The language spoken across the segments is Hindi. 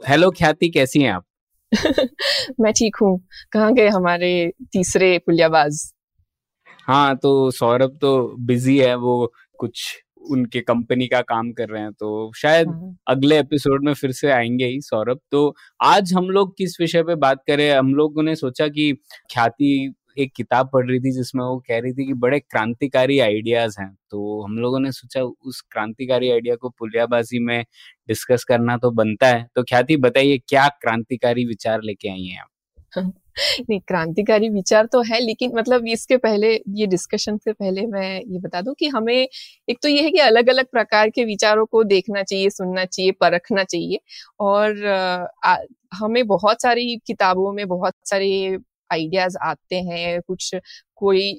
हेलो ख्याति कैसी हैं आप? मैं ठीक हूँ। कहाँ गए हमारे तीसरे पुलियाबाज? हाँ तो सौरभ तो बिज़ी है वो कुछ उनके कंपनी का काम कर रहे हैं तो शायद हाँ। अगले एपिसोड में फिर से आएँगे ही सौरभ। तो आज हम लोग किस विषय पे बात करें? हम लोगों ने सोचा कि ख्याति एक किताब पढ़ रही थी जिसमें वो कह रही थी कि बड़े क्रांतिकारी आइडियाज़ हैं। तो हम लोगों ने सोचा उस क्रांतिकारी आइडिया को पुलियाबाजी में डिस्कस करना तो बनता है। तो ख्याति बताइए क्या क्रांतिकारी विचार लेके आई हैं आप? नहीं क्रांतिकारी विचार तो है लेकिन मतलब इसके पहले ये डिस्कशन से पहले मैं ये बता दूँ कि हमें एक तो ये है कि अलग अलग प्रकार के विचारों को देखना चाहिए सुनना चाहिए परखना चाहिए। और आ, हमें बहुत सारी किताबों में बहुत सारे आइडियाज़ आते हैं, कुछ कोई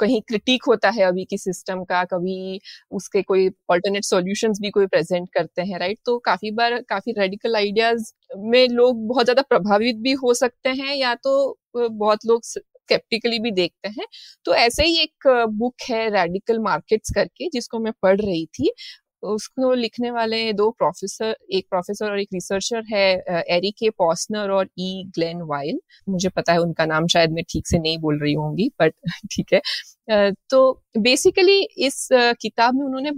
कहीं क्रिटिक होता है अभी की सिस्टम का, कभी उसके कोई ऑल्टरनेट सॉल्यूशंस भी कोई प्रेजेंट करते हैं राइट तो काफ़ी बार, काफ़ी रेडिकल आइडियाज़ में लोग बहुत ज़्यादा प्रभावित भी हो सकते हैं या तो बहुत लोग स्केप्टिकली भी देखते हैं। तो ऐसे ही एक बुक है रेडिकल मार्केट्स करके, जिसको मैं पढ़ रही थी। उसको लिखने वाले दो प्रोफेसर एक प्रोफेसर और एक रिसर्चर है एरिक के पॉसनर और ई ग्लेन वाइल मुझे पता है उनका नाम शायद मैं ठीक से नहीं बोल रही होंगी बट ठीक है। तो बेसिकली इस किताब में उन्होंने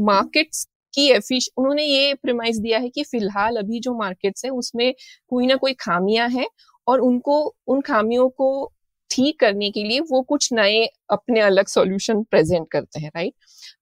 मार्केट्स की एफिश उन्होंने ये प्रिमाइस दिया है कि फ़िलहाल अभी जो मार्केट्स है, उसमें कोई ना कोई खामियाँ हैं और उनको, उन खामियों को ठीक करने के लिए वो कुछ नए अपने अलग सॉल्यूशन प्रेजेंट करते हैं राइट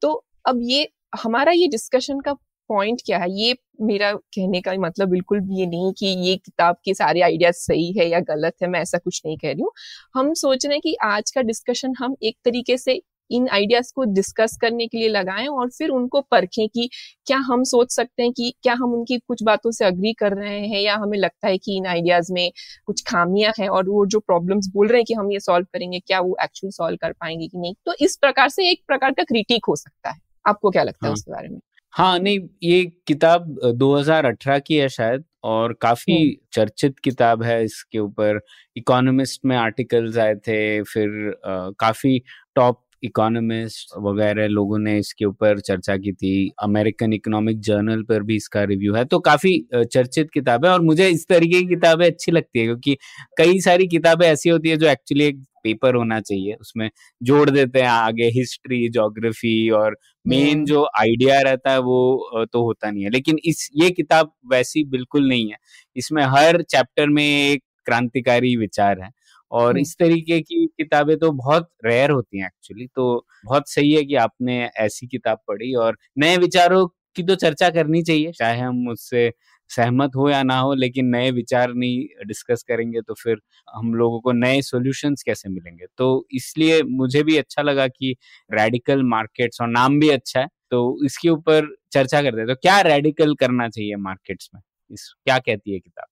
तो अब ये हमारा ये डिस्कशन का पॉइंट क्या है? ये मेरा कहने का मतलब बिल्कुल भी ये नहीं कि ये किताब के सारे आइडियाज़ सही है या गलत है, मैं ऐसा कुछ नहीं कह रही हूँ। हम सोच रहे हैं कि आज का डिस्कशन हम एक तरीके से इन आइडियाज़ को डिस्कस करने के लिए लगाएँ और फिर उनको परखें कि क्या हम सोच सकते हैं कि क्या हम उनकी कुछ बातों से अग्री कर रहे हैं या हमें लगता है कि इन आइडियाज़ में कुछ खामियाँ हैं और वो जो प्रॉब्लम्स बोल रहे हैं कि हम ये सॉल्व करेंगे, क्या वो एक्चुअली सॉल्व कर पाएँगे कि नहीं? तो इस प्रकार से एक प्रकार का क्रिटिक हो सकता है। आपको क्या लगता है हाँ। उसके बारे में हाँ नहीं ये किताब अ, 2018 की है शायद और काफ़ी हम्म। चर्चित किताब है इसके ऊपर इकोनॉमिस्ट में आर्टिकल्स आए थे फिर आ, काफ़ी टॉप इकोनॉमिस्ट वगैरह लोगों ने इसके ऊपर चर्चा की थी। अमेरिकन इकोनॉमिक जर्नल पर भी इसका रिव्यू है। तो काफ़ी चर्चित किताब है और मुझे इस तरीके की किताबें अच्छी लगती है क्योंकि कई सारी किताबें ऐसी होती है जो एक्चुअली एक पेपर होना चाहिए। उसमें जोड़ देते हैं आगे हिस्ट्री ज्योग्राफी और मेन हम्म। जो आइडिया रहता है वो तो होता नहीं है। लेकिन इस ये किताब वैसी बिल्कुल नहीं है। इसमें हर चैप्टर में एक क्रांतिकारी विचार है। और। इस तरीके की किताबें तो बहुत रेयर होती हैं एक्चुअली तो बहुत सही है कि आपने ऐसी किताब पढ़ी और नए विचारों की तो चर्चा करनी चाहिए चाहे हम उससे सहमत हो या ना हो लेकिन नए विचार नहीं डिस्कस करेंगे तो फिर हम लोगों को नए सॉल्यूशंस कैसे मिलेंगे? तो इसलिए मुझे भी अच्छा लगा कि रेडिकल मार्केट्स और नाम भी अच्छा है तो इसके ऊपर चर्चा करते हैं। तो क्या रेडिकल करना चाहिए मार्केट्स में? इस क्या कहती है किताब?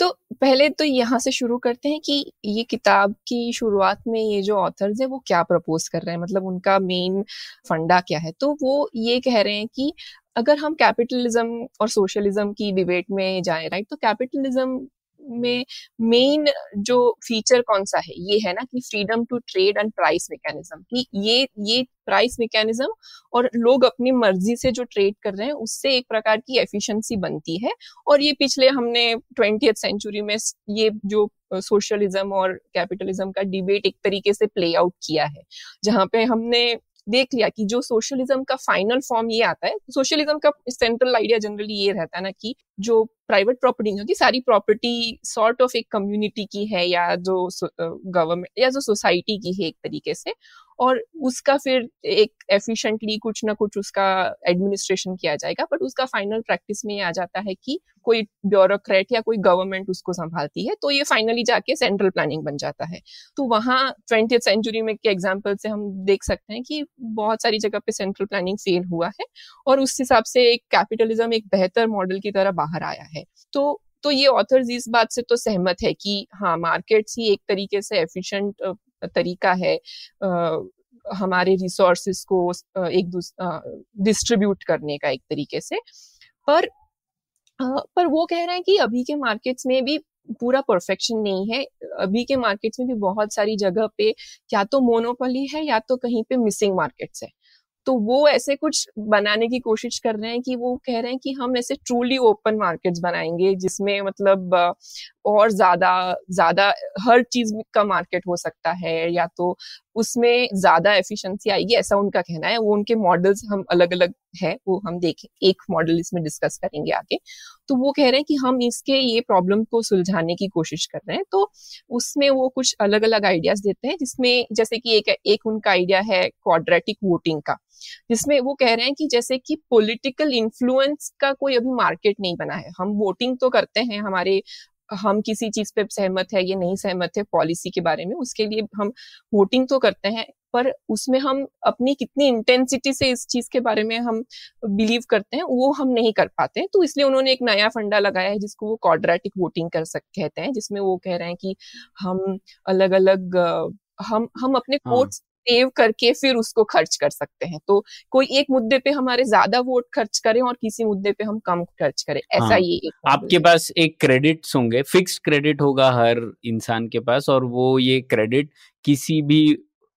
तो पहले तो यहाँ से शुरू करते हैं कि ये किताब की शुरुआत में ये जो ऑथर्स हैं वो क्या प्रपोज कर रहे हैं? मतलब उनका मेन फंडा क्या है? तो वो ये कह रहे हैं कि अगर हम कैपिटलिज्म और सोशलिज्म की डिबेट में जाएँ राइट तो कैपिटलिज्म में मेन जो फीचर कौन सा है? ये है ना कि freedom to trade and price mechanism कि ये ये प्राइस मैकेनिज्म और लोग अपनी मर्ज़ी से जो ट्रेड कर रहे हैं, उससे एक प्रकार की एफिशिएंसी बनती है। और ये पिछले हमने ट्वेंटी सेंचुरी में ये जो सोशलिज्म और कैपिटलिज्म का डिबेट एक तरीके से प्ले आउट किया है, जहाँ पे हमने देख लिया कि जो सोशलिज्म का फाइनल फॉर्म ये आता है सोशलिज्म का सेंट्रल आइडिया जनरली ये रहता है ना कि जो प्राइवेट प्रॉपर्टी होगी सारी प्रॉपर्टी सॉर्ट ऑफ़ एक कम्युनिटी की है या जो गवर्नमेंट या जो सोसाइटी की है एक तरीके से और उसका फिर एक एफिशिएंटली कुछ ना कुछ उसका एडमिनिस्ट्रेशन किया जाएगा बट उसका फाइनल प्रैक्टिस में ये आ जाता है कि कोई ब्यूरोक्रेट या कोई गवर्नमेंट उसको संभालती है तो ये फाइनली जाके सेंट्रल प्लानिंग बन जाता है। तो वहाँ ट्वेंटी सेंचुरी में के एग्ज़ाम्पल से हम देख सकते हैं कि बहुत सारी जगह पे सेंट्रल प्लानिंग फेल हुआ है, और उस हिसाब से एक कैपिटलिज्म एक बेहतर मॉडल की तरह बाहर आया है। तो तो ये ऑथर्स इस बात से तो सहमत है कि हाँ मार्केट्स ही एक तरीके से एफिशिएंट तरीका है हमारे रिसोर्सेस को एक डिस्ट्रीब्यूट करने का एक तरीके से। पर पर वो कह रहे हैं कि अभी के मार्केट्स में भी पूरा परफेक्शन नहीं है। अभी के मार्केट्स में भी बहुत सारी जगह पे या तो मोनोपोली है या तो कहीं पे मिसिंग मार्केट्स है। तो वो ऐसे कुछ बनाने की कोशिश कर रहे हैं कि वो कह रहे हैं कि हम ऐसे ट्रूली ओपन मार्केट्स बनाएँगे जिसमें मतलब और ज़्यादा ज़्यादा हर चीज़ का मार्केट हो सकता है या तो उसमें ज़्यादा एफिशिएंसी आएगी, ऐसा उनका कहना है। वो उनके मॉडल्स हम अलग अलग है, वो हम देखें, एक मॉडल इसमें डिस्कस करेंगे आगे। तो वो कह रहे हैं कि हम इसके ये प्रॉब्लम को सुलझाने की कोशिश कर रहे हैं। तो उसमें वो कुछ अलग अलग आइडियाज़ देते हैं, जिसमें जैसे कि एक एक उनका आइडिया है क्वाड्रेटिक वोटिंग का, जिसमें वो कह रहे हैं कि जैसे कि पॉलिटिकल इन्फ्लुएंस का कोई अभी मार्केट नहीं बना है। हम वोटिंग तो करते हैं, हमारे हम किसी चीज़ पे सहमत है या नहीं सहमत है पॉलिसी के बारे में उसके लिए हम वोटिंग तो करते हैं पर उसमें हम अपनी कितनी इंटेंसिटी से इस चीज़ के बारे में हम बिलीव करते हैं वो हम नहीं कर पाते तो इसलिए उन्होंने एक नया फंडा लगाया है जिसको वो कॉड्रेटिक वोटिंग कर सक कहते हैं जिसमें वो कह रहे हैं कि हम अलग अलग हम हम अपने कोर्ट्स हाँ। सेव करके फिर उसको खर्च कर सकते हैं। तो कोई एक मुद्दे पे हमारे ज़्यादा वोट खर्च करें और किसी मुद्दे पे हम कम खर्च करें ऐसा हाँ, ये एक आपके पास एक क्रेडिट होंगे फिक्स क्रेडिट होगा हर इंसान के पास और वो ये क्रेडिट किसी भी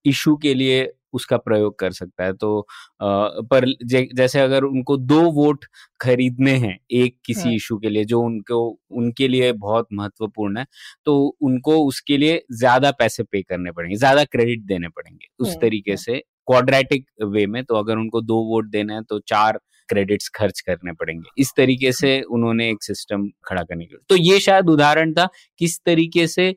इशू के लिए उसका प्रयोग कर सकता है। तो आ, पर जैसे अगर उनको दो वोट खरीदने हैं एक किसी हाँ. इशू के लिए जो उनको उनके लिए बहुत महत्वपूर्ण है तो उनको उसके लिए ज़्यादा पैसे पे करने पड़ेंगे ज़्यादा क्रेडिट देने पड़ेंगे उस हाँ, तरीके हाँ. से क्वाड्रेटिक वे में। तो अगर उनको दो वोट देना है तो चार क्रेडिट्स खर्च करने पड़ेंगे। इस तरीके से उन्होंने एक सिस्टम खड़ा करने के तो ये शायद उदाहरण था किस तरीके से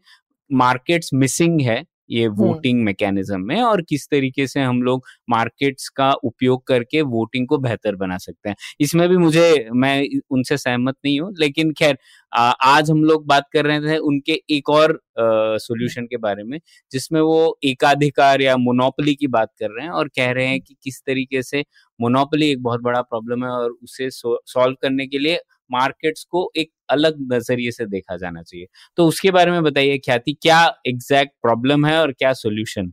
मार्केट्स मिसिंग है ये वोटिंग मैकेनिज्म में और किस तरीके से हम लोग मार्केट्स का उपयोग करके वोटिंग को बेहतर बना सकते हैं। इसमें भी मुझे मैं उनसे सहमत नहीं हूँ लेकिन खैर आज हम लोग बात कर रहे थे उनके एक और सॉल्यूशन के बारे में जिसमें वो एकाधिकार या मोनोपली की बात कर रहे हैं और कह रहे हैं कि किस तरीके से मोनोपली एक बहुत बड़ा प्रॉब्लम है और उसे सॉल्व करने के लिए मार्केट्स को एक अलग नज़रिए से देखा जाना चाहिए। तो उसके बारे में बताइए, ख्याति, क्या एग्जैक्ट प्रॉब्लम है और क्या सोल्यूशन है?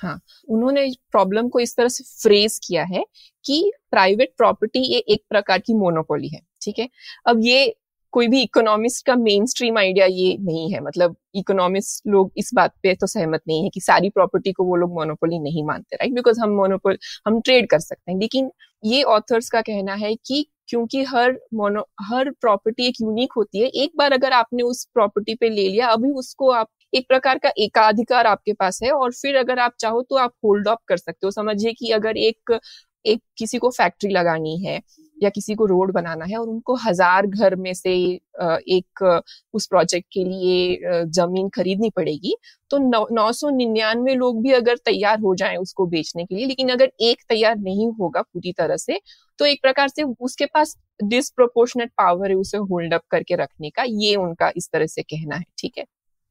हाँ उन्होंने प्रॉब्लम को इस तरह से फ्रेज किया है कि प्राइवेट प्रॉपर्टी ये एक प्रकार की मोनोपोली है, ठीक है? अब ये कोई भी इकोनॉमिस्ट का मेन स्ट्रीम आइडिया ये नहीं है। मतलब इकोनॉमिस्ट लोग इस बात पे तो सहमत नहीं है कि सारी प्रॉपर्टी को वो लोग मोनोपोली नहीं मानते राइट बिकॉज़ हम मोनोपोल हम ट्रेड कर सकते हैं। लेकिन ये ऑथर्स का कहना है कि क्योंकि हर मोनो हर प्रॉपर्टी एक यूनिक होती है। एक बार अगर आपने उस प्रॉपर्टी पे ले लिया, अभी उसको आप, एक प्रकार का एकाधिकार आपके पास है और फिर अगर आप चाहो तो आप होल्ड ऑफ़ कर सकते हो। समझिए कि अगर एक एक किसी को फैक्ट्री लगानी है या किसी को रोड बनाना है और उनको हज़ार घर में से एक, उस प्रोजेक्ट के लिए ज़मीन खरीदनी पड़ेगी। तो नौ सौ निन्यानवे लोग भी अगर तैयार हो जाएँ उसको बेचने के लिए, लेकिन अगर एक तैयार नहीं होगा पूरी तरह से तो एक प्रकार से उसके पास डिसप्रोपोर्शनेट पावर है उसे होल्ड अप करके रखने का। ये उनका इस तरह से कहना है, ठीक है?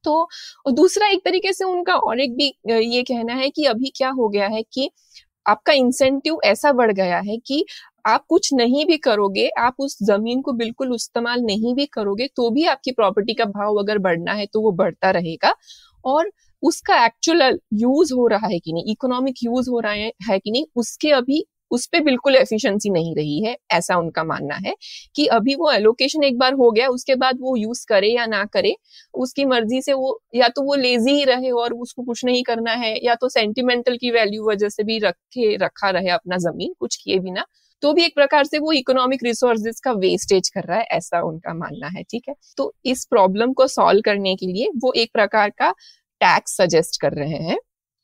तो दूसरा एक तरीके से उनका और एक भी ये कहना है कि अभी क्या हो गया है कि आपका इंसेंटिव ऐसा बढ़ गया है कि आप कुछ नहीं भी करोगे आप उस ज़मीन को बिल्कुल इस्तेमाल नहीं भी करोगे तो भी आपकी प्रॉपर्टी का भाव अगर बढ़ना है तो वो बढ़ता रहेगा। और उसका एक्चुअल यूज़ हो रहा है कि नहीं इकोनॉमिक यूज़ हो रहा है, है कि नहीं उसके अभी उस पर बिल्कुल एफिशिएंसी नहीं रही है, ऐसा उनका मानना है कि अभी वो एलोकेशन एक बार हो गया, उसके बाद वो यूज़ करे या ना करे, उसकी मर्ज़ी से वो, या तो वो लेजी ही रहे और उसको कुछ नहीं करना है, या तो सेंटिमेंटल की वैल्यू वजह से भी रखे, रखा रहे अपना ज़मीन, कुछ किए बिना तो भी एक प्रकार से वो इकोनॉमिक रिसोर्सेज का वेस्टेज कर रहा है, ऐसा उनका मानना है, ठीक है? तो इस प्रॉब्लम को सॉल्व करने के लिए वो एक प्रकार का टैक्स सजेस्ट कर रहे हैं।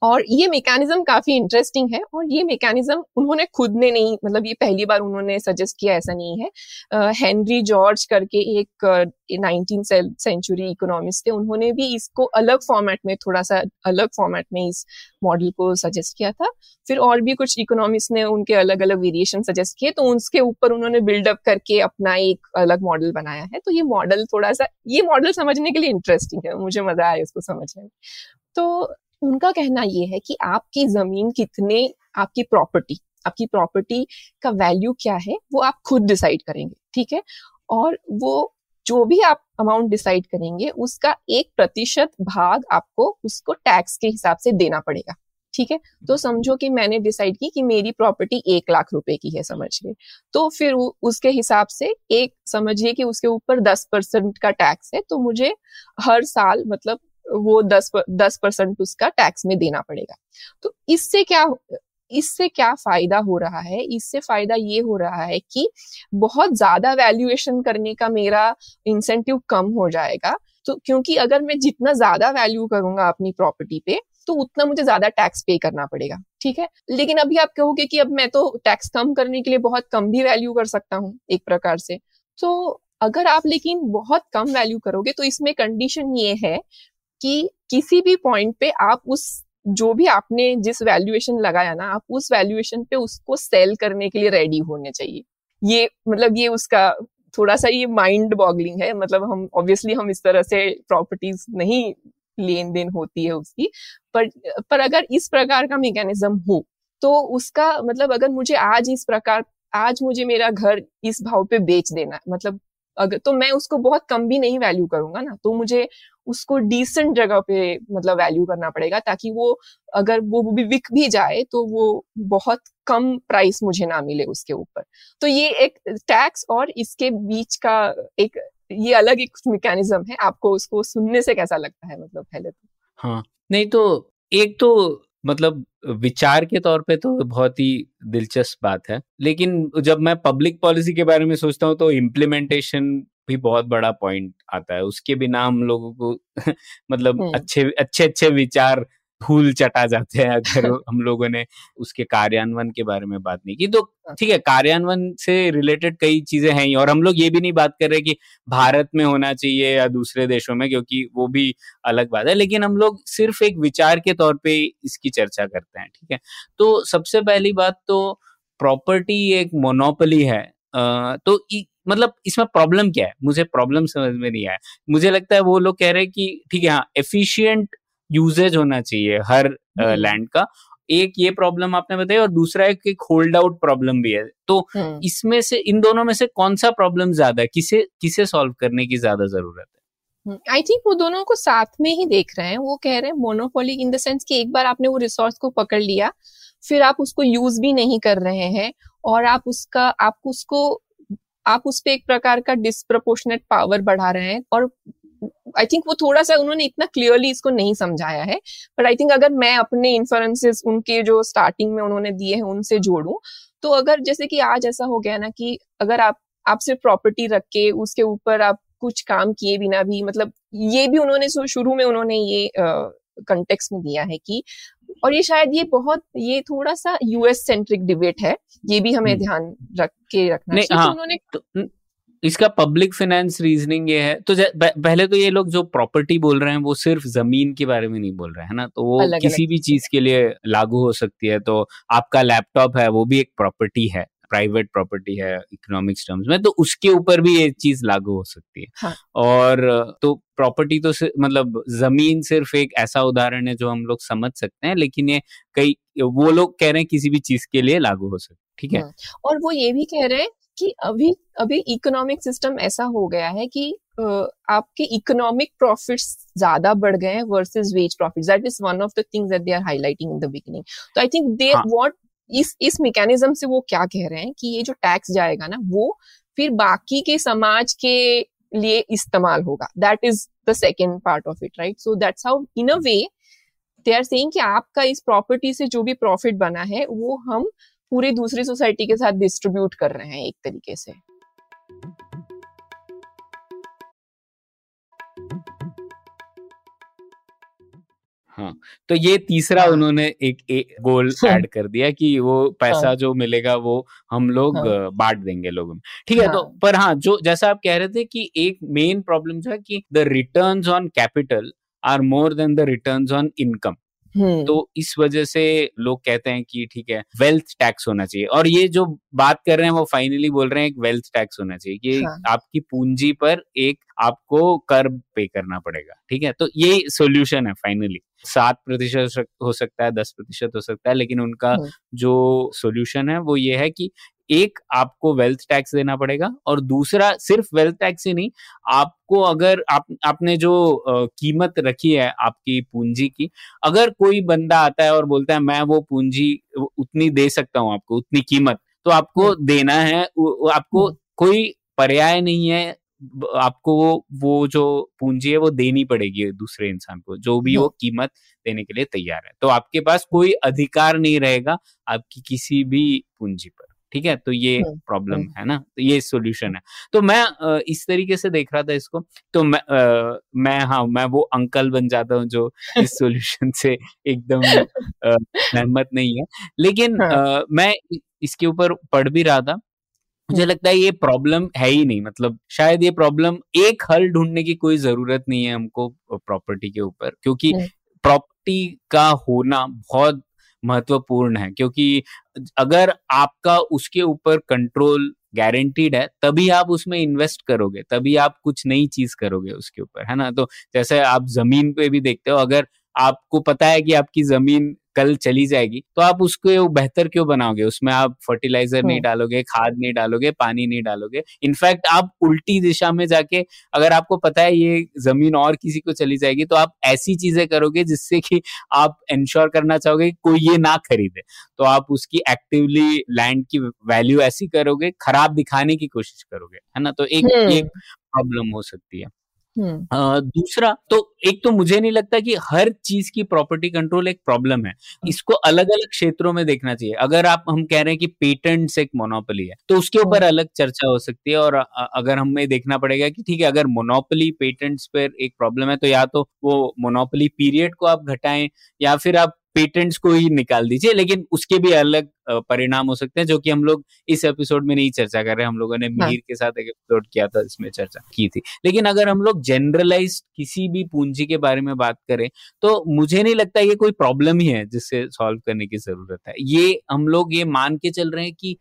और ये मैकेनिज्म काफ़ी इंटरेस्टिंग है और ये मैकेनिज्म उन्होंने खुद ने नहीं मतलब ये पहली बार उन्होंने सजेस्ट किया ऐसा नहीं है। हेनरी uh, जॉर्ज करके एक नाइनटीन सेंचुरी इकोनॉमिस्ट थे। उन्होंने भी इसको अलग फॉर्मेट में थोड़ा सा अलग फॉर्मेट में इस मॉडल को सजेस्ट किया था। फिर और भी कुछ इकोनॉमिस्ट ने उनके अलग अलग वेरिएशन सजेस्ट किए तो उसके ऊपर उन्होंने बिल्डअप करके अपना एक अलग मॉडल बनाया है। तो ये मॉडल थोड़ा सा ये मॉडल समझने के लिए इंटरेस्टिंग है मुझे मज़ा आया इसको समझने में। तो उनका कहना ये है कि आपकी ज़मीन कितने आपकी प्रॉपर्टी आपकी प्रॉपर्टी का वैल्यू क्या है वो आप खुद डिसाइड करेंगे ठीक है? और वो जो भी आप अमाउंट डिसाइड करेंगे उसका एक प्रतिशत भाग आपको उसको टैक्स के हिसाब से देना पड़ेगा ठीक है? तो समझो कि मैंने डिसाइड की कि मेरी प्रॉपर्टी एक लाख रुपए की है समझिए तो फिर उसके हिसाब से एक समझिए कि उसके ऊपर दस परसेंट का टैक्स है तो मुझे हर साल मतलब वो दस दस परसेंट उसका टैक्स में देना पड़ेगा। तो इससे क्या इससे क्या फ़ायदा हो रहा है? इससे फ़ायदा ये हो रहा है कि बहुत ज़्यादा वैल्यूएशन करने का मेरा इंसेंटिव कम हो जाएगा। तो क्योंकि अगर मैं जितना ज़्यादा वैल्यू करूँगा अपनी प्रॉपर्टी पे तो उतना मुझे ज़्यादा टैक्स पे करना पड़ेगा, ठीक है? लेकिन अभी आप कहोगे कि अब मैं तो टैक्स कम करने के लिए बहुत कम भी वैल्यू कर सकता हूँ एक प्रकार से। तो अगर आप लेकिन बहुत कम वैल्यू करोगे तो इसमें कंडीशन ये है कि किसी भी पॉइंट पे आप उस, जो भी आपने जिस वैल्यूएशन लगाया ना, आप उस वैल्यूएशन पे उसको सेल करने के लिए रेडी होने चाहिए। ये मतलब ये उसका थोड़ा सा ये माइंड बॉगलिंग है मतलब हम ऑब्वियसली हम इस तरह से प्रॉपर्टीज़ नहीं लेन देन होती है उसकी, पर पर अगर इस प्रकार का मेकेनिज्म हो तो उसका मतलब अगर मुझे आज इस प्रकार, आज मुझे मेरा घर इस भाव पे बेच देना मतलब अगर तो मैं उसको बहुत कम भी नहीं वैल्यू करूँगा ना तो मुझे उसको डिसेंट जगह पे मतलब वैल्यू करना पड़ेगा ताकि वो, अगर वो भी विक भी जाए तो वो बहुत कम प्राइस मुझे ना मिले उसके ऊपर। तो ये एक टैक्स और इसके बीच का एक, ये अलग एक मैकेनिज्म है। आपको उसको सुनने से कैसा लगता है मतलब पहले तो? हाँ नहीं तो एक तो मतलब विचार के तौर पे तो बहुत ही दिलचस्प बात है लेकिन जब मैं पब्लिक पॉलिसी के बारे में सोचता हूँ तो इम्प्लीमेंटेशन भी बहुत बड़ा पॉइंट आता है उसके बिना हम लोगों को मतलब हम्म। अच्छे अच्छे अच्छे विचार फूल चटा जाते हैं अगर हम लोगों ने उसके कार्यान्वयन के बारे में बात नहीं की। तो हाँ। ठीक है कार्यान्वयन से रिलेटेड कई चीज़ें हैं और हम लोग ये भी नहीं बात कर रहे कि भारत में होना चाहिए या दूसरे देशों में क्योंकि वो भी अलग बात है लेकिन हम लोग सिर्फ़ एक विचार के तौर पे इसकी चर्चा करते हैं ठीक है? तो सबसे पहली बात तो प्रॉपर्टी एक मोनोपली है। तो मतलब इसमें प्रॉब्लम क्या है? मुझे प्रॉब्लम समझ में नहीं आया। मुझे लगता है वो लोग कह रहे हैं कि ठीक है हाँ एफिशिएंट यूजेज होना चाहिए हर लैंड का। एक ये प्रॉब्लम आपने बताई और दूसरा एक, एक होल्ड आउट प्रॉब्लम भी है। तो हम्म। इसमें से इन दोनों में से कौन सा प्रॉब्लम ज़्यादा है? किसे किसे सॉल्व करने की ज़्यादा ज़रूरत है? आई थिंक वो दोनों को साथ में ही देख रहे हैं। वो कह रहे हैं मोनोपोली इन द सेंस कि एक बार आपने वो रिसोर्स को पकड़ लिया फिर आप उसको यूज़ भी नहीं कर रहे हैं और आप उसका आप उसको आप उस पर एक प्रकार का डिस्प्रपोर्शनेट पावर बढ़ा रहे हैं और आई थिंक वो थोड़ा सा उन्होंने इतना क्लियरली इसको नहीं समझाया है बट आई थिंक अगर मैं अपने इन्फ्लुएंसेस उनके जो स्टार्टिंग में उन्होंने दिए हैं उनसे जोड़ू तो अगर जैसे कि आज ऐसा हो गया ना कि अगर आप आप सिर्फ़ प्रॉपर्टी रख के उसके ऊपर आप कुछ काम किए बिना भी मतलब ये भी उन्होंने शुरू में उन्होंने ये कंटेक्स में दिया है कि और ये शायद ये बहुत ये थोड़ा सा यूएस सेंट्रिक डिबेट है ये भी हमें हम्म। ध्यान रख के रखना चाहिए हाँ, उन्होंने तो, इसका पब्लिक फाइनेंस रीजनिंग ये है तो पहले तो ये लोग जो प्रॉपर्टी बोल रहे हैं वो सिर्फ़ ज़मीन के बारे में नहीं बोल रहे हैं ना तो वो अलग किसी अलग भी चीज़ के लिए लागू हो सकती है तो आपका लैपटॉप है वो भी एक प्रॉपर्टी है प्राइवेट प्रॉपर्टी है इकोनॉमिक्स टर्म्स में तो उसके ऊपर भी ये चीज़ लागू हो सकती है हाँ. और तो प्रॉपर्टी तो मतलब ज़मीन सिर्फ़ एक ऐसा उदाहरण है जो हम लोग समझ सकते हैं लेकिन ये कई वो लोग कह रहे हैं किसी भी चीज़ के लिए लागू हो सकती ठीक है हाँ। और वो ये भी कह रहे हैं कि अभी अभी इकोनॉमिक सिस्टम ऐसा हो गया है कि आपके इकोनॉमिक प्रॉफिट्स ज़्यादा बढ़ गए हैं versus wage profits that is one of the things that they are highlighting in the beginning तो आई थिंक दे वांट इस इस मैकेनिज्म से वो क्या कह रहे हैं कि ये जो टैक्स जाएगा ना वो फिर बाकी के समाज के लिए इस्तेमाल होगा. That is the second part of it right so that's how in a way they are saying कि आपका इस प्रॉपर्टी से जो भी प्रॉफिट बना है वो हम पूरी दूसरी सोसाइटी के साथ डिस्ट्रीब्यूट कर रहे हैं एक तरीके से हाँ तो ये तीसरा हाँ। उन्होंने एक, एक गोल ऐड कर दिया कि वो पैसा हाँ। जो मिलेगा वो हम लोग हाँ। बांट देंगे लोगों में ठीक है तो हाँ। पर हाँ जो जैसा आप कह रहे थे कि एक मेन प्रॉब्लम जो है कि the returns on capital are more than the returns on income तो इस वजह से लोग कहते हैं कि ठीक है वेल्थ टैक्स होना चाहिए। और ये जो बात कर रहे हैं वो फाइनली बोल रहे हैं एक वेल्थ टैक्स होना चाहिए कि हाँ। आपकी पूंजी पर एक आपको कर पे करना पड़ेगा ठीक है? तो यही सोल्यूशन है फाइनली सात प्रतिशत हो सकता है दस प्रतिशत हो सकता है लेकिन उनका हम्म। जो सोल्यूशन है वो ये है कि एक आपको वेल्थ टैक्स देना पड़ेगा और दूसरा सिर्फ़ वेल्थ टैक्स ही नहीं आपको अगर आप आपने जो अ, कीमत रखी है आपकी पूंजी की अगर कोई बंदा आता है और बोलता है मैं वो पूंजी उतनी दे सकता हूँ आपको उतनी कीमत तो आपको देना है आपको हम्म। कोई पर्याय नहीं है आपको वो वो जो पूंजी है वो देनी पड़ेगी दूसरे इंसान को जो भी वो कीमत देने के लिए तैयार है। तो आपके पास कोई अधिकार नहीं रहेगा आपकी किसी भी पूंजी पर ठीक है? तो ये हम्म, प्रॉब्लम हम्म। है ना? तो ये सॉल्यूशन है। तो मैं इस तरीके से देख रहा था इसको तो मैं मैं हाँ मैं वो अंकल बन जाता हूँ जो इस सॉल्यूशन से एकदम सहमत नहीं है। लेकिन हाँ। मैं इसके ऊपर पढ़ भी रहा था मुझे हम्म। लगता है ये प्रॉब्लम है ही नहीं मतलब शायद ये प्रॉब्लम एक हल ढूँढने की कोई ज़रूरत नहीं है हमको प्रॉपर्टी के ऊपर क्योंकि हम्म। प्रॉपर्टी का होना बहुत महत्वपूर्ण है क्योंकि अगर आपका उसके ऊपर कंट्रोल गारंटीड है तभी आप उसमें इन्वेस्ट करोगे तभी आप कुछ नई चीज़ करोगे उसके ऊपर है ना तो जैसे आप ज़मीन पे भी देखते हो अगर आपको पता है कि आपकी ज़मीन कल चली जाएगी तो आप उसको बेहतर क्यों बनाओगे? उसमें आप फर्टिलाइज़र नहीं हम्म। डालोगे खाद नहीं डालोगे पानी नहीं डालोगे। इनफैक्ट आप उल्टी दिशा में जाके अगर आपको पता है ये ज़मीन और किसी को चली जाएगी तो आप ऐसी चीज़ें करोगे जिससे कि आप इंश्योर करना चाहोगे कि कोई ये ना खरीदे। तो आप उसकी एक्टिवली लैंड की वैल्यू ऐसी करोगे खराब दिखाने की कोशिश करोगे है ना? तो एक हम्म। प्रॉब्लम हो सकती है। हम्म, अ, दूसरा तो एक तो मुझे नहीं लगता कि हर चीज़ की प्रॉपर्टी कंट्रोल एक प्रॉब्लम है। इसको अलग अलग क्षेत्रों में देखना चाहिए। अगर आप हम कह रहे हैं कि पेटेंट्स एक मोनोपली है तो उसके ऊपर अलग चर्चा हो सकती है और अगर हमें देखना पड़ेगा कि ठीक है अगर मोनोपली पेटेंट्स पर एक प्रॉब्लम है तो या तो वो मोनोपली पीरियड को आप घटाएँ या फिर आप पेटेंट्स को ही निकाल दीजिए लेकिन उसके भी अलग परिणाम हो सकते हैं जो कि हम लोग इस एपिसोड में नहीं चर्चा कर रहे। हम लोगों ने मिहिर के साथ एक एपिसोड किया था इसमें चर्चा की थी। लेकिन अगर हम लोग जनरलाइज किसी भी पूंजी के बारे में बात करें तो मुझे नहीं लगता ये कोई प्रॉब्लम ही है जिससे सॉल्व करने की ज़रूरत है। ये हम लोग ये मान के चल रहे हैं कि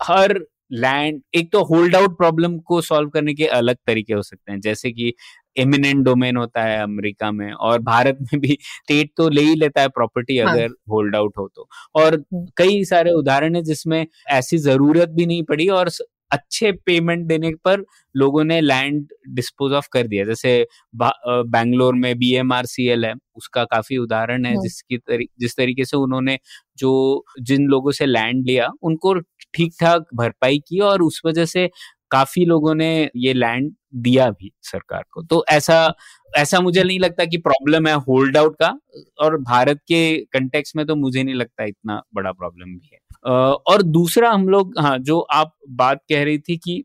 हर लैंड एक तो होल्ड आउट प्रॉब्लम को सॉल्व करने के अलग तरीके हो सकते हैं जैसे कि एमिनेंट डोमेन होता है अमेरिका में और भारत में भी स्टेट तो ले ही लेता है प्रॉपर्टी हाँ। अगर होल्ड आउट हो तो और हम्म। कई सारे उदाहरण है जिसमें ऐसी ज़रूरत भी नहीं पड़ी और अच्छे पेमेंट देने पर लोगों ने लैंड डिस्पोज ऑफ़ कर दिया जैसे बैंगलोर में B M R C L है उसका काफ़ी उदाहरण है हम्म। जिसकी तरी, जिस तरीके से उन्होंने जो जिन लोगों से लैंड लिया उनको ठीक ठाक भरपाई की और उस वजह से काफ़ी लोगों ने ये लैंड दिया भी सरकार को। तो ऐसा ऐसा मुझे नहीं लगता कि प्रॉब्लम है होल्ड आउट का और भारत के कंटेक्स में तो मुझे नहीं लगता इतना बड़ा प्रॉब्लम भी है। और दूसरा हम लोग हाँ जो आप बात कह रही थी कि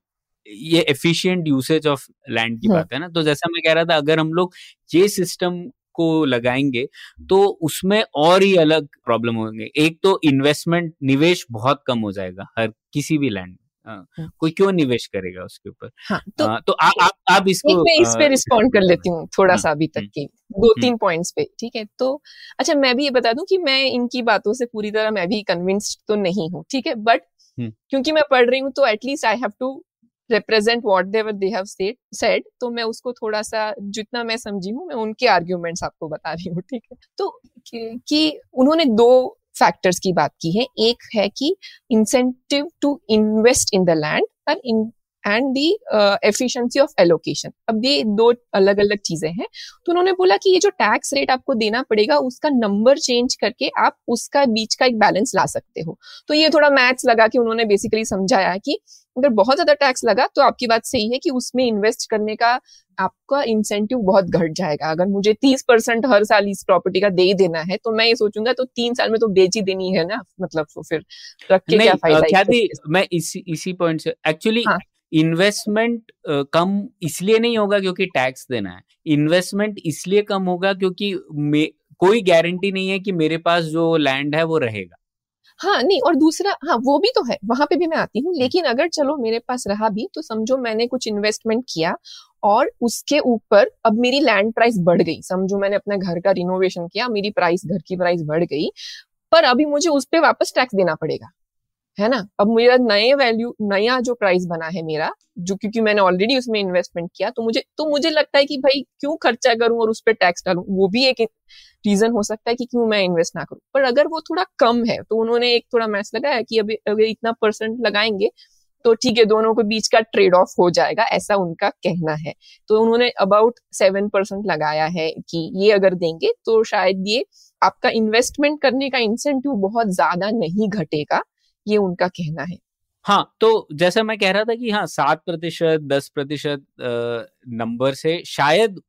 ये एफिशिएंट यूसेज ऑफ़ लैंड की हम्म। बात है ना तो जैसा मैं कह रहा था अगर हम लोग ये सिस्टम को लगाएँगे तो उसमें और ही अलग प्रॉब्लम होंगे। एक तो इन्वेस्टमेंट निवेश बहुत कम हो जाएगा हर किसी भी लैंड हम्म। कोई क्यों निवेश करेगा उसके ऊपर? हाँ तो अ, तो आ, आप आप इसको मैं इस पे रिस्पॉन्ड कर लेती हूँ थोड़ा हम्म, सा अभी तक हम्म, की दो तीन पॉइंट्स पे ठीक है? तो अच्छा मैं भी ये बता दूँ कि मैं इनकी बातों से पूरी तरह मैं भी कन्विंस्ड तो नहीं हूँ ठीक है? बट हम्म। क्योंकि मैं पढ़ रही हूँ तो at least I have to represent whatever they have said तो मैं उसको थोड़ा सा जितना मैं समझी हूँ मैं उनके आर्ग्यूमेंट्स आपको बता रही हूँ ठीक है? तो कि, कि उन्होंने दो फैक्टर्स की बात की है, एक है कि incentive to invest in the land और in and the efficiency of allocation अब ये दो अलग अलग चीज़ें हैं। तो उन्होंने बोला कि ये जो टैक्स रेट आपको देना पड़ेगा, उसका नंबर चेंज करके आप उसका बीच का एक बैलेंस ला सकते हो। तो ये थोड़ा मैथ्स लगा के उन्होंने बेसिकली समझाया कि अगर बहुत ज़्यादा टैक्स लगा तो आपकी बात सही है कि उसमें इन्वेस्ट करने का आपका इंसेंटिव बहुत घट जाएगा अगर मुझे तीस परसेंट हर साल इस प्रॉपर्टी का दे ही देना है तो मैं ये सोचूँगा तो तीन साल में तो बेच ही देनी है ना मतलब तो फिर रख के क्या फ़ायदा तरीके से? मैं इसी इसी पॉइंट से एक्चुअली हाँ। इन्वेस्टमेंट कम इसलिए नहीं होगा क्योंकि टैक्स देना है इन्वेस्टमेंट इसलिए कम होगा क्योंकि कोई गारंटी नहीं है कि मेरे पास जो लैंड है वो रहेगा हाँ नहीं और दूसरा हाँ वो भी तो है वहाँ पे भी मैं आती हूँ लेकिन अगर चलो मेरे पास रहा भी तो समझो मैंने कुछ इन्वेस्टमेंट किया और उसके ऊपर अब मेरी लैंड प्राइस बढ़ गई। समझो मैंने अपना घर का रिनोवेशन किया मेरी प्राइस घर की प्राइस बढ़ गई पर अभी मुझे उस पर वापस टैक्स देना पड़ेगा। है ना? अब मेरा नए वैल्यू नया जो प्राइस बना है मेरा, जो क्योंकि मैंने ऑलरेडी उसमें इन्वेस्टमेंट किया तो मुझे तो मुझे लगता है कि भाई क्यों खर्चा करूँ और उस पर टैक्स डालूं? वो भी एक रीजन हो सकता है कि क्यों मैं इन्वेस्ट ना करूँ। पर अगर वो थोड़ा कम है तो उन्होंने एक थोड़ा मैच लगाया कि अभी, अगर इतना परसेंट लगाएँगे तो ठीक है, दोनों के बीच का ट्रेड ऑफ़ हो जाएगा, ऐसा उनका कहना है। तो उन्होंने अबाउट सेवन परसेंट लगाया है कि ये अगर देंगे तो शायद ये आपका इन्वेस्टमेंट करने का इंसेंटिव बहुत ज़्यादा नहीं घटेगा। ये उनका कहना है। हाँ तो जैसा मैं कह रहा था कि हाँ सात प्रतिशत, दस प्रतिशत नंबर से शायद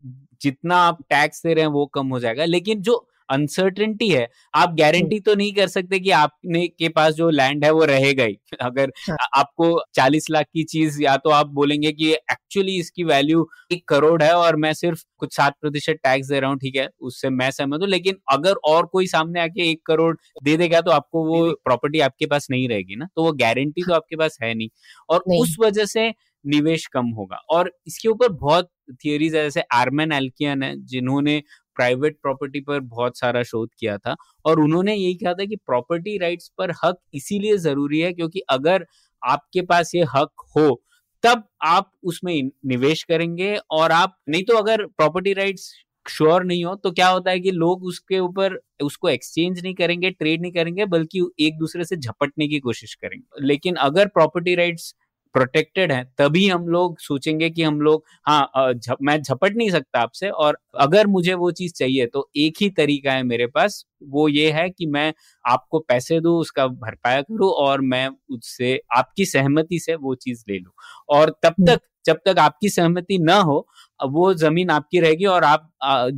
जितना आप टैक्स दे रहे हैं वो कम हो जाएगा, लेकिन जो अनसर्टेनिटी है। आप गारंटी तो नहीं कर सकते कि आपने के पास जो लैंड है वो रहेगा ही। अगर हाँ. आपको 40 लाख की चीज़ या तो आप बोलेंगे कि एक्चुअली इसकी वैल्यू एक करोड़ है और मैं सिर्फ़ कुछ सात प्रतिशत टैक्स दे रहा हूँ ठीक है उससे मैं सहमत हूँ लेकिन अगर और कोई सामने आके एक करोड़ दे देगा तो आपको वो प्रॉपर्टी आपके पास नहीं रहेगी ना। तो वो गारंटी तो आपके पास है नहीं। और नहीं. उस वजह से निवेश कम होगा। और इसके ऊपर बहुत थियोरीज है जैसे आर्मन एल्कियन है जिन्होंने प्राइवेट प्रॉपर्टी पर बहुत सारा शोध किया था और उन्होंने यही कहा था कि प्रॉपर्टी राइट्स पर हक इसीलिए ज़रूरी है क्योंकि अगर आपके पास ये हक हो, तब आप उसमें निवेश करेंगे और आप, नहीं तो अगर प्रॉपर्टी राइट्स श्योर नहीं हो तो क्या होता है कि लोग उसके ऊपर, उसको एक्सचेंज नहीं करेंगे, ट्रेड नहीं करेंगे, बल्कि एक दूसरे से झपटने की कोशिश करेंगे। लेकिन अगर प्रॉपर्टी राइट्स प्रोटेक्टेड है तभी हम लोग सोचेंगे कि हम लोग हाँ झप, मैं झपट नहीं सकता आपसे और अगर मुझे वो चीज़ चाहिए तो एक ही तरीका है मेरे पास वो ये है कि मैं आपको पैसे दू उसका भरपाया करूँ और मैं उससे आपकी सहमति से वो चीज़ ले लू और तब हम्म। तक जब तक आपकी सहमति ना हो वो ज़मीन आपकी रहेगी और आप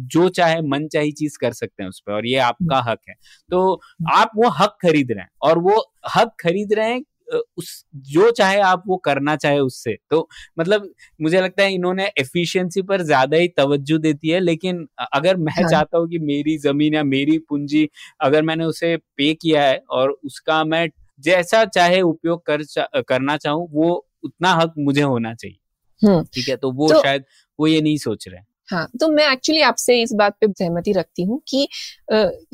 जो चाहे मन चाहे चीज़ कर सकते हैं उस पर और ये आपका हम्म। हक है तो आप वो हक खरीद रहे हैं और वो हक खरीद रहे हैं उस जो चाहे आप वो करना चाहे उससे तो मतलब मुझे लगता है इन्होंने एफिशिएंसी पर ज़्यादा ही तवज्जो देती है लेकिन अगर मैं हाँ. चाहता हूँ कि मेरी ज़मीन या मेरी पूंजी अगर मैंने उसे पे किया है और उसका मैं जैसा चाहे उपयोग कर चा, करना चाहूँ वो उतना हक मुझे होना चाहिए हम्म। ठीक है तो वो तो, शायद वो ये नहीं सोच रहे हाँ तो मैं एक्चुअली आपसे इस बात पे सहमति रखती हूँ कि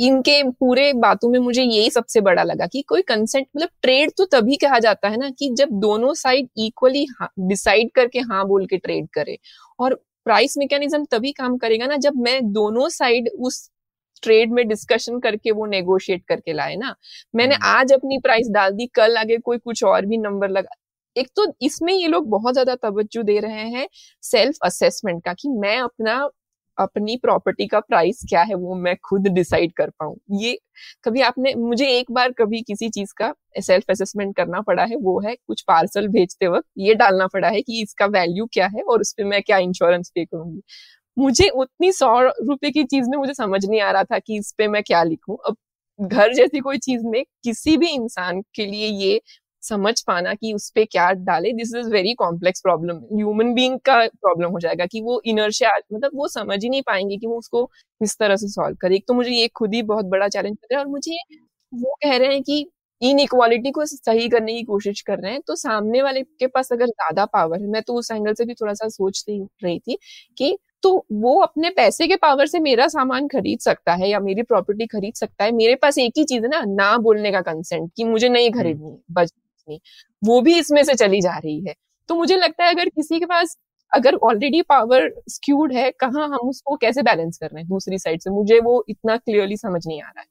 इनके पूरे बातों में मुझे यही सबसे बड़ा लगा कि कोई कंसेंट मतलब ट्रेड तो तभी कहा जाता है ना कि जब दोनों साइड इक्वली डिसाइड करके हाँ बोल के ट्रेड करे और प्राइस मैकेनिज्म तभी काम करेगा ना जब मैं दोनों साइड उस ट्रेड में डिस्कशन करके वो नेगोशिएट करके लाए ना मैंने हम्म। आज अपनी प्राइस डाल दी कल आगे कोई कुछ और भी नंबर लगा एक तो इसमें ये लोग बहुत ज़्यादा तवज्जो दे रहे हैं सेल्फ असेसमेंट का कि मैं अपना, अपनी प्रॉपर्टी का प्राइस क्या है वो मैं खुद डिसाइड कर पाऊँ। ये कभी आपने, मुझे एक बार कभी किसी चीज़ का सेल्फ असेसमेंट करना पड़ा है, वो है कुछ पार्सल भेजते वक्त ये डालना पड़ा है कि इसका वैल्यू क्या है और उस पर मैं क्या इंश्योरेंस पे करूँगी। मुझे उतनी सौ रुपए की चीज़ में मुझे समझ नहीं आ रहा था कि इस पे मैं क्या लिखूं। अब घर जैसी कोई चीज़ में किसी भी इंसान के लिए ये समझ पाना कि उस पर क्या डाले। This is very complex problem human being का प्रॉब्लम हो जाएगा कि वो इनर्शिया मतलब वो समझ ही नहीं पाएँगे कि वो उसको किस तरह से सॉल्व करे। एक तो मुझे ये खुद ही बहुत बड़ा चैलेंज कर रहा है और मुझे वो कह रहे हैं कि इन इक्वालिटी को सही करने की कोशिश कर रहे हैं। तो सामने वाले के पास अगर ज़्यादा पावर है मैं तो उस एंगल से भी थोड़ा सा सोच रही थी कि तो वो अपने पैसे के पावर से मेरा सामान खरीद सकता है या मेरी प्रॉपर्टी खरीद सकता है। मेरे पास एक ही चीज़ है ना ना बोलने का कंसेंट कि मुझे नहीं हम्म। खरीदनी बस। नहीं वो भी इसमें से चली जा रही है। तो मुझे लगता है अगर किसी के पास अगर ऑलरेडी पावर स्क्यूड है कहाँ हम उसको कैसे बैलेंस कर रहे हैं दूसरी साइड से? मुझे वो इतना क्लियरली समझ नहीं आ रहा है।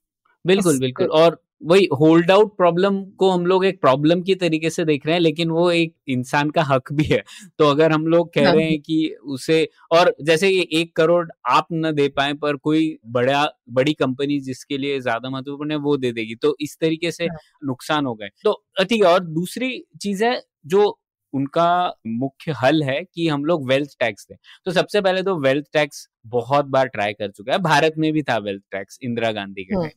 बिल्कुल बिल्कुल। और वही होल्ड आउट प्रॉब्लम को हम लोग एक प्रॉब्लम की तरीके से देख रहे हैं लेकिन वो एक इंसान का हक भी है तो अगर हम लोग कह हाँ। रहे हैं कि उसे और जैसे ये एक करोड़ आप न दे पाए पर कोई बड़ा बड़ी कंपनी जिसके लिए ज़्यादा महत्वपूर्ण है वो दे देगी तो इस तरीके से हाँ। नुकसान हो गए तो ठीक है और दूसरी चीज़ है जो उनका मुख्य हल है कि हम लोग वेल्थ टैक्स दें तो सबसे पहले तो वेल्थ टैक्स बहुत बार ट्राई कर चुका है भारत में भी था वेल्थ टैक्स इंदिरा गांधी के। टाइम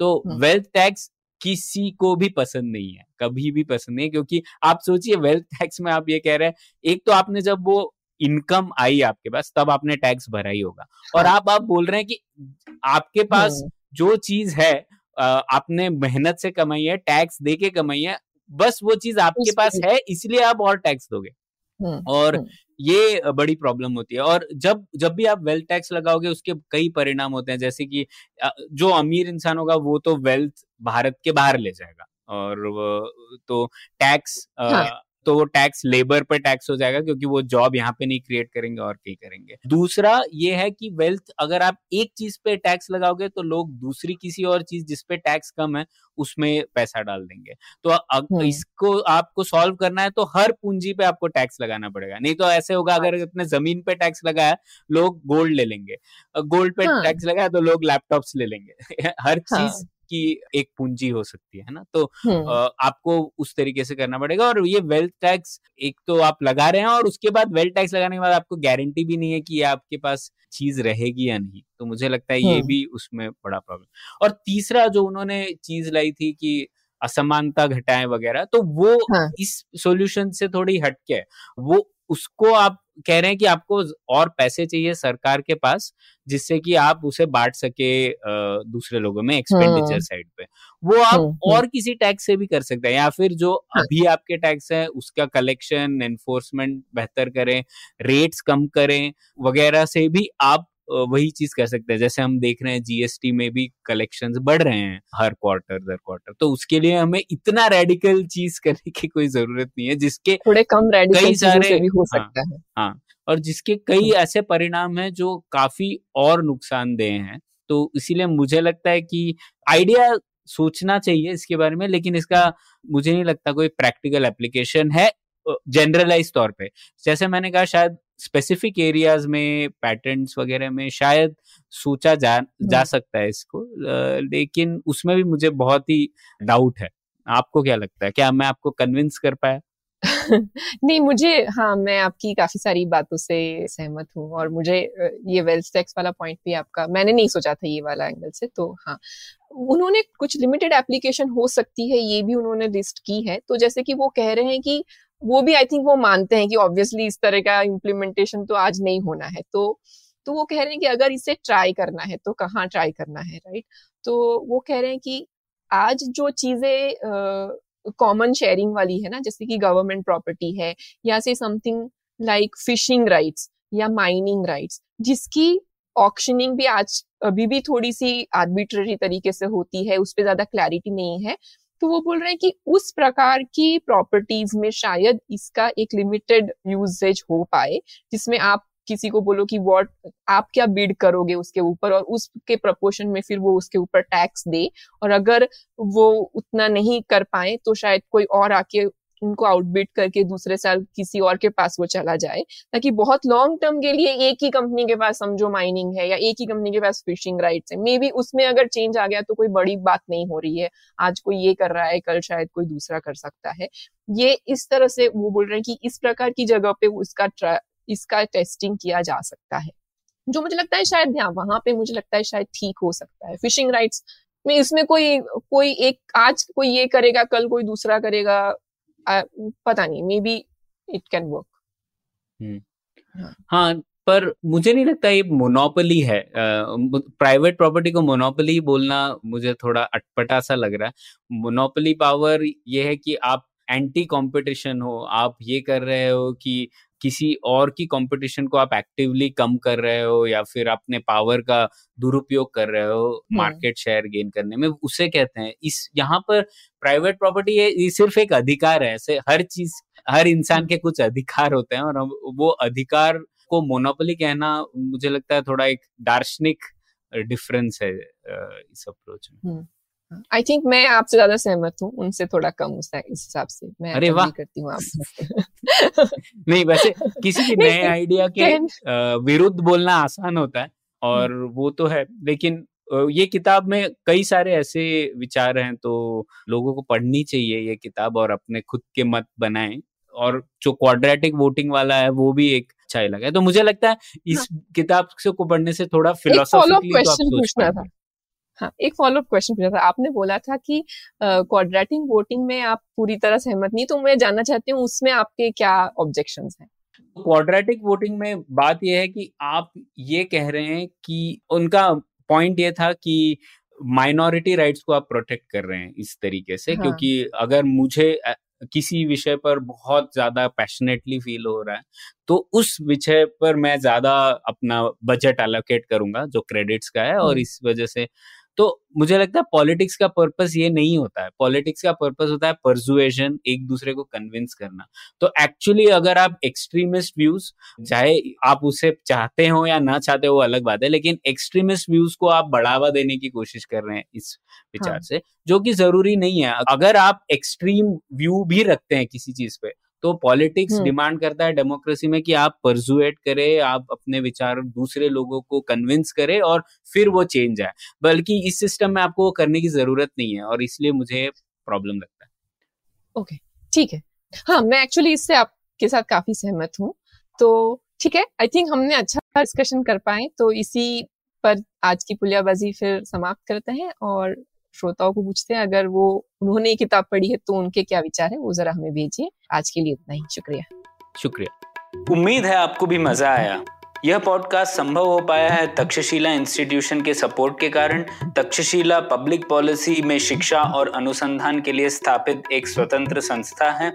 तो वेल्थ हाँ। टैक्स किसी को भी पसंद नहीं है कभी भी पसंद नहीं है क्योंकि आप सोचिए वेल्थ टैक्स में आप ये कह रहे हैं एक तो आपने जब वो इनकम आई आपके पास तब आपने टैक्स भरा ही होगा और हाँ। आप आप बोल रहे हैं कि आपके पास जो चीज़ है आपने मेहनत से कमाई है टैक्स दे के कमाई है बस वो चीज़ आपके पास है इसलिए आप और टैक्स दोगे। और ये बड़ी प्रॉब्लम होती है। और जब जब भी आप वेल्थ टैक्स लगाओगे उसके कई परिणाम होते हैं। जैसे कि जो अमीर इंसान होगा वो तो वेल्थ भारत के बाहर ले जाएगा। और तो टैक्स हाँ. तो वो टैक्स लेबर पर टैक्स हो जाएगा क्योंकि वो जॉब यहाँ पे नहीं क्रिएट करेंगे और कहीं करेंगे दूसरा ये है कि वेल्थ अगर आप एक चीज़ पे टैक्स लगाओगे तो लोग दूसरी किसी और चीज़ जिसपे टैक्स कम है उसमें पैसा डाल देंगे तो हम्म। इसको आपको सॉल्व करना है तो हर पूंजी पे आपको टैक्स लगाना पड़ेगा नहीं तो ऐसे होगा अगर अपने ज़मीन पे टैक्स लगाया लोग गोल्ड ले लेंगे गोल्ड पे हाँ. टैक्स लगाया तो लोग लैपटॉप्स ले लेंगे हर हाँ. की एक पूंजी हो सकती है ना तो। आपको उस तरीके से करना पड़ेगा और ये वेल्थ टैक्स एक तो आप लगा रहे हैं और उसके बाद वेल्थ टैक्स लगाने के बाद आपको गारंटी भी नहीं है कि आपके पास चीज़ रहेगी या नहीं तो मुझे लगता है ये। भी उसमें बड़ा प्रॉब्लम और तीसरा जो उन्होंने चीज़ लाई थी कि असमानता घटाएँ वगैरह तो वो हाँ. इस सॉल्यूशन से थोड़ी हटके वो उसको आप कह रहे हैं कि आपको और पैसे चाहिए सरकार के पास जिससे कि आप उसे बांट सके दूसरे लोगों में एक्सपेंडिचर हाँ। साइड पे वो आप हाँ, हाँ। और किसी टैक्स से भी कर सकते हैं या फिर जो अभी आपके टैक्स है उसका कलेक्शन एनफोर्समेंट बेहतर करें रेट्स कम करें वगैरह से भी आप वही चीज़ कर सकते हैं। जैसे हम देख रहे हैं जीएसटी में भी कलेक्शंस बढ़ रहे हैं हर क्वार्टर दर क्वार्टर तो उसके लिए हमें इतना रेडिकल चीज़ करने की कोई ज़रूरत नहीं है जिसके थोड़े कम रेडिकल कई सारे भी हो हाँ, सकता हाँ, है हाँ और जिसके कई ऐसे परिणाम हैं जो काफ़ी और नुकसानदेह हैं। तो इसीलिए मुझे लगता है कि आइडिया सोचना चाहिए इसके बारे में लेकिन इसका मुझे नहीं लगता कोई प्रैक्टिकल एप्लीकेशन है जनरलाइज तौर पे। जैसे मैंने कहा शायद स्पेसिफिक एरियाज़ में पैटर्न्स वगैरह में शायद सोचा जा जा हम्म। सकता है इसको लेकिन उसमें भी मुझे बहुत ही डाउट है। आपको क्या लगता है? क्या मैं आपको कन्विंस कर पाया? नहीं मुझे हाँ मैं आपकी काफ़ी सारी बातों से सहमत हूँ और मुझे ये वेल्थ टैक्स वाला पॉइंट भी आपका मैंने नहीं सोचा था ये वाला एंगल से तो हाँ। उन्होंने कुछ लिमिटेड एप्लीकेशन हो सकती है ये भी उन्होंने लिस्ट की है तो जैसे कि वो कह रहे हैं कि वो भी आई थिंक वो मानते हैं कि ऑब्वियसली इस तरह का इम्प्लीमेंटेशन तो आज नहीं होना है। तो तो वो कह रहे हैं कि अगर इसे ट्राई करना है तो कहाँ ट्राई करना है राइट तो वो कह रहे हैं कि आज जो चीज़ें कॉमन शेयरिंग वाली है ना, जैसे कि गवर्नमेंट प्रॉपर्टी है, या से समथिंग लाइक फिशिंग राइट्स या माइनिंग राइट्स जिसकी ऑक्शनिंग भी आज अभी भी थोड़ी सी आर्बिट्ररी तरीके से होती है, उस पर ज़्यादा क्लैरिटी नहीं है तो वो बोल रहे हैं कि उस प्रकार की प्रॉपर्टीज़ में शायद इसका एक लिमिटेड यूजेज हो पाए, जिसमें आप किसी को बोलो कि वॉट आप क्या बिड करोगे उसके ऊपर और उसके प्रपोर्शन में फिर वो उसके ऊपर टैक्स दे और अगर वो उतना नहीं कर पाए तो शायद कोई और आके उनको आउटबिट करके दूसरे साल किसी और के पास वो चला जाए, ताकि बहुत लॉन्ग टर्म के लिए एक ही कंपनी के पास समझो माइनिंग है या एक ही कंपनी के पास फिशिंग राइट्स है। मे बी उसमें अगर चेंज आ गया तो कोई बड़ी बात नहीं हो रही है। आज कोई ये कर रहा है, कल शायद कोई दूसरा कर सकता है। ये इस तरह से वो बोल रहे हैं कि इस प्रकार की जगह पे उसका इसका टेस्टिंग किया जा सकता है। जो मुझे लगता है शायद वहाँ पे मुझे लगता है शायद ठीक हो सकता है। फिशिंग राइट्स में इसमें कोई कोई एक, आज कोई ये करेगा, कल कोई दूसरा करेगा पता नहीं maybe it can work हाँ। पर मुझे नहीं लगता ये मोनोपली है। प्राइवेट प्रॉपर्टी को मोनोपली बोलना मुझे थोड़ा अटपटा सा लग रहा है। मोनोपली पावर ये है कि आप एंटी कंपटीशन हो आप ये कर रहे हो कि किसी और की कंपटीशन को आप एक्टिवली कम कर रहे हो या फिर अपने पावर का दुरुपयोग कर रहे हो मार्केट शेयर गेन करने में उसे कहते हैं। इस यहाँ पर प्राइवेट प्रॉपर्टी ये सिर्फ़ एक अधिकार है ऐसे हर चीज़ हर इंसान के कुछ अधिकार होते हैं और वो अधिकार को मोनोपोली कहना मुझे लगता है थोड़ा एक दार्शनिक डिफरेंस है इस अप्रोच में। आई थिंक मैं आपसे ज़्यादा सहमत हूँ उनसे थोड़ा कम उस हिसाब से। मैं अरे वाह! करती हूँ आप नहीं वैसे किसी भी नए आइडिया के विरुद्ध बोलना आसान होता है और हम्म। वो तो है लेकिन ये किताब में कई सारे ऐसे विचार हैं तो लोगों को पढ़नी चाहिए ये किताब और अपने खुद के मत बनाएँ और जो क्वाड्रेटिक वोटिंग वाला है वो भी एक अच्छा लगा तो मुझे लगता है इस हाँ. किताब से को पढ़ने से थोड़ा फिलोसॉफिकली तो सोच था। हाँ एक फॉलोअप क्वेश्चन पूछा था। आपने बोला था कि क्वाड्रेटिक वोटिंग में आप पूरी तरह सहमत नहीं तो मैं जानना चाहती हूँ उसमें आपके क्या ऑब्जेक्शन हैं? क्वाड्रेटिक वोटिंग में बात यह है कि आप ये कह रहे हैं कि उनका पॉइंट ये था कि माइनॉरिटी राइट्स को आप प्रोटेक्ट कर रहे हैं इस तरीके से हाँ. क्योंकि अगर मुझे किसी विषय पर बहुत ज़्यादा पैशनेटली फील हो रहा है तो उस विषय पर मैं ज़्यादा अपना बजट एलोकेट करूँगा जो क्रेडिट्स का है और इस वजह से तो मुझे लगता है पॉलिटिक्स का पर्पस ये नहीं होता है। पॉलिटिक्स का पर्पस होता है परसुएशन एक दूसरे को कन्विंस करना। तो एक्चुअली अगर आप एक्सट्रीमिस्ट व्यूज़ चाहे आप उसे चाहते हो या ना चाहते हो अलग बात है लेकिन एक्सट्रीमिस्ट व्यूज़ को आप बढ़ावा देने की कोशिश कर रहे हैं इस विचार हाँ. से जो कि ज़रूरी नहीं है। अगर आप एक्सट्रीम व्यू भी रखते हैं किसी चीज़ पे तो पॉलिटिक्स डिमांड हम्म। करता है डेमोक्रेसी में कि आप परजुएट करें आप अपने विचार दूसरे लोगों को कन्विंस करें और फिर वो चेंज आए। बल्कि इस सिस्टम में आपको वो करने की ज़रूरत नहीं है और इसलिए मुझे प्रॉब्लम लगता है। ओके ठीक है। हाँ मैं एक्चुअली इससे आपके साथ काफ़ी सहमत हूँ। तो ठीक है आई थिंक हमने अच्छा डिस्कशन कर पाए तो इसी पर आज की पुलियाबाजी फिर समाप्त करते हैं और श्रोताओं को पूछते हैं अगर वो उन्होंने ये किताब पढ़ी है तो उनके क्या विचार है? वो जरा हमें भेजिए। आज के लिए इतना ही। शुक्रिया। शुक्रिया। उम्मीद है आपको भी मज़ा आया। यह पॉडकास्ट संभव हो पाया है तक्षशिला इंस्टीट्यूशन के सपोर्ट के कारण। तक्षशिला पब्लिक पॉलिसी में शिक्षा और अनुसंधान के लिए स्थापित एक स्वतंत्र संस्था है।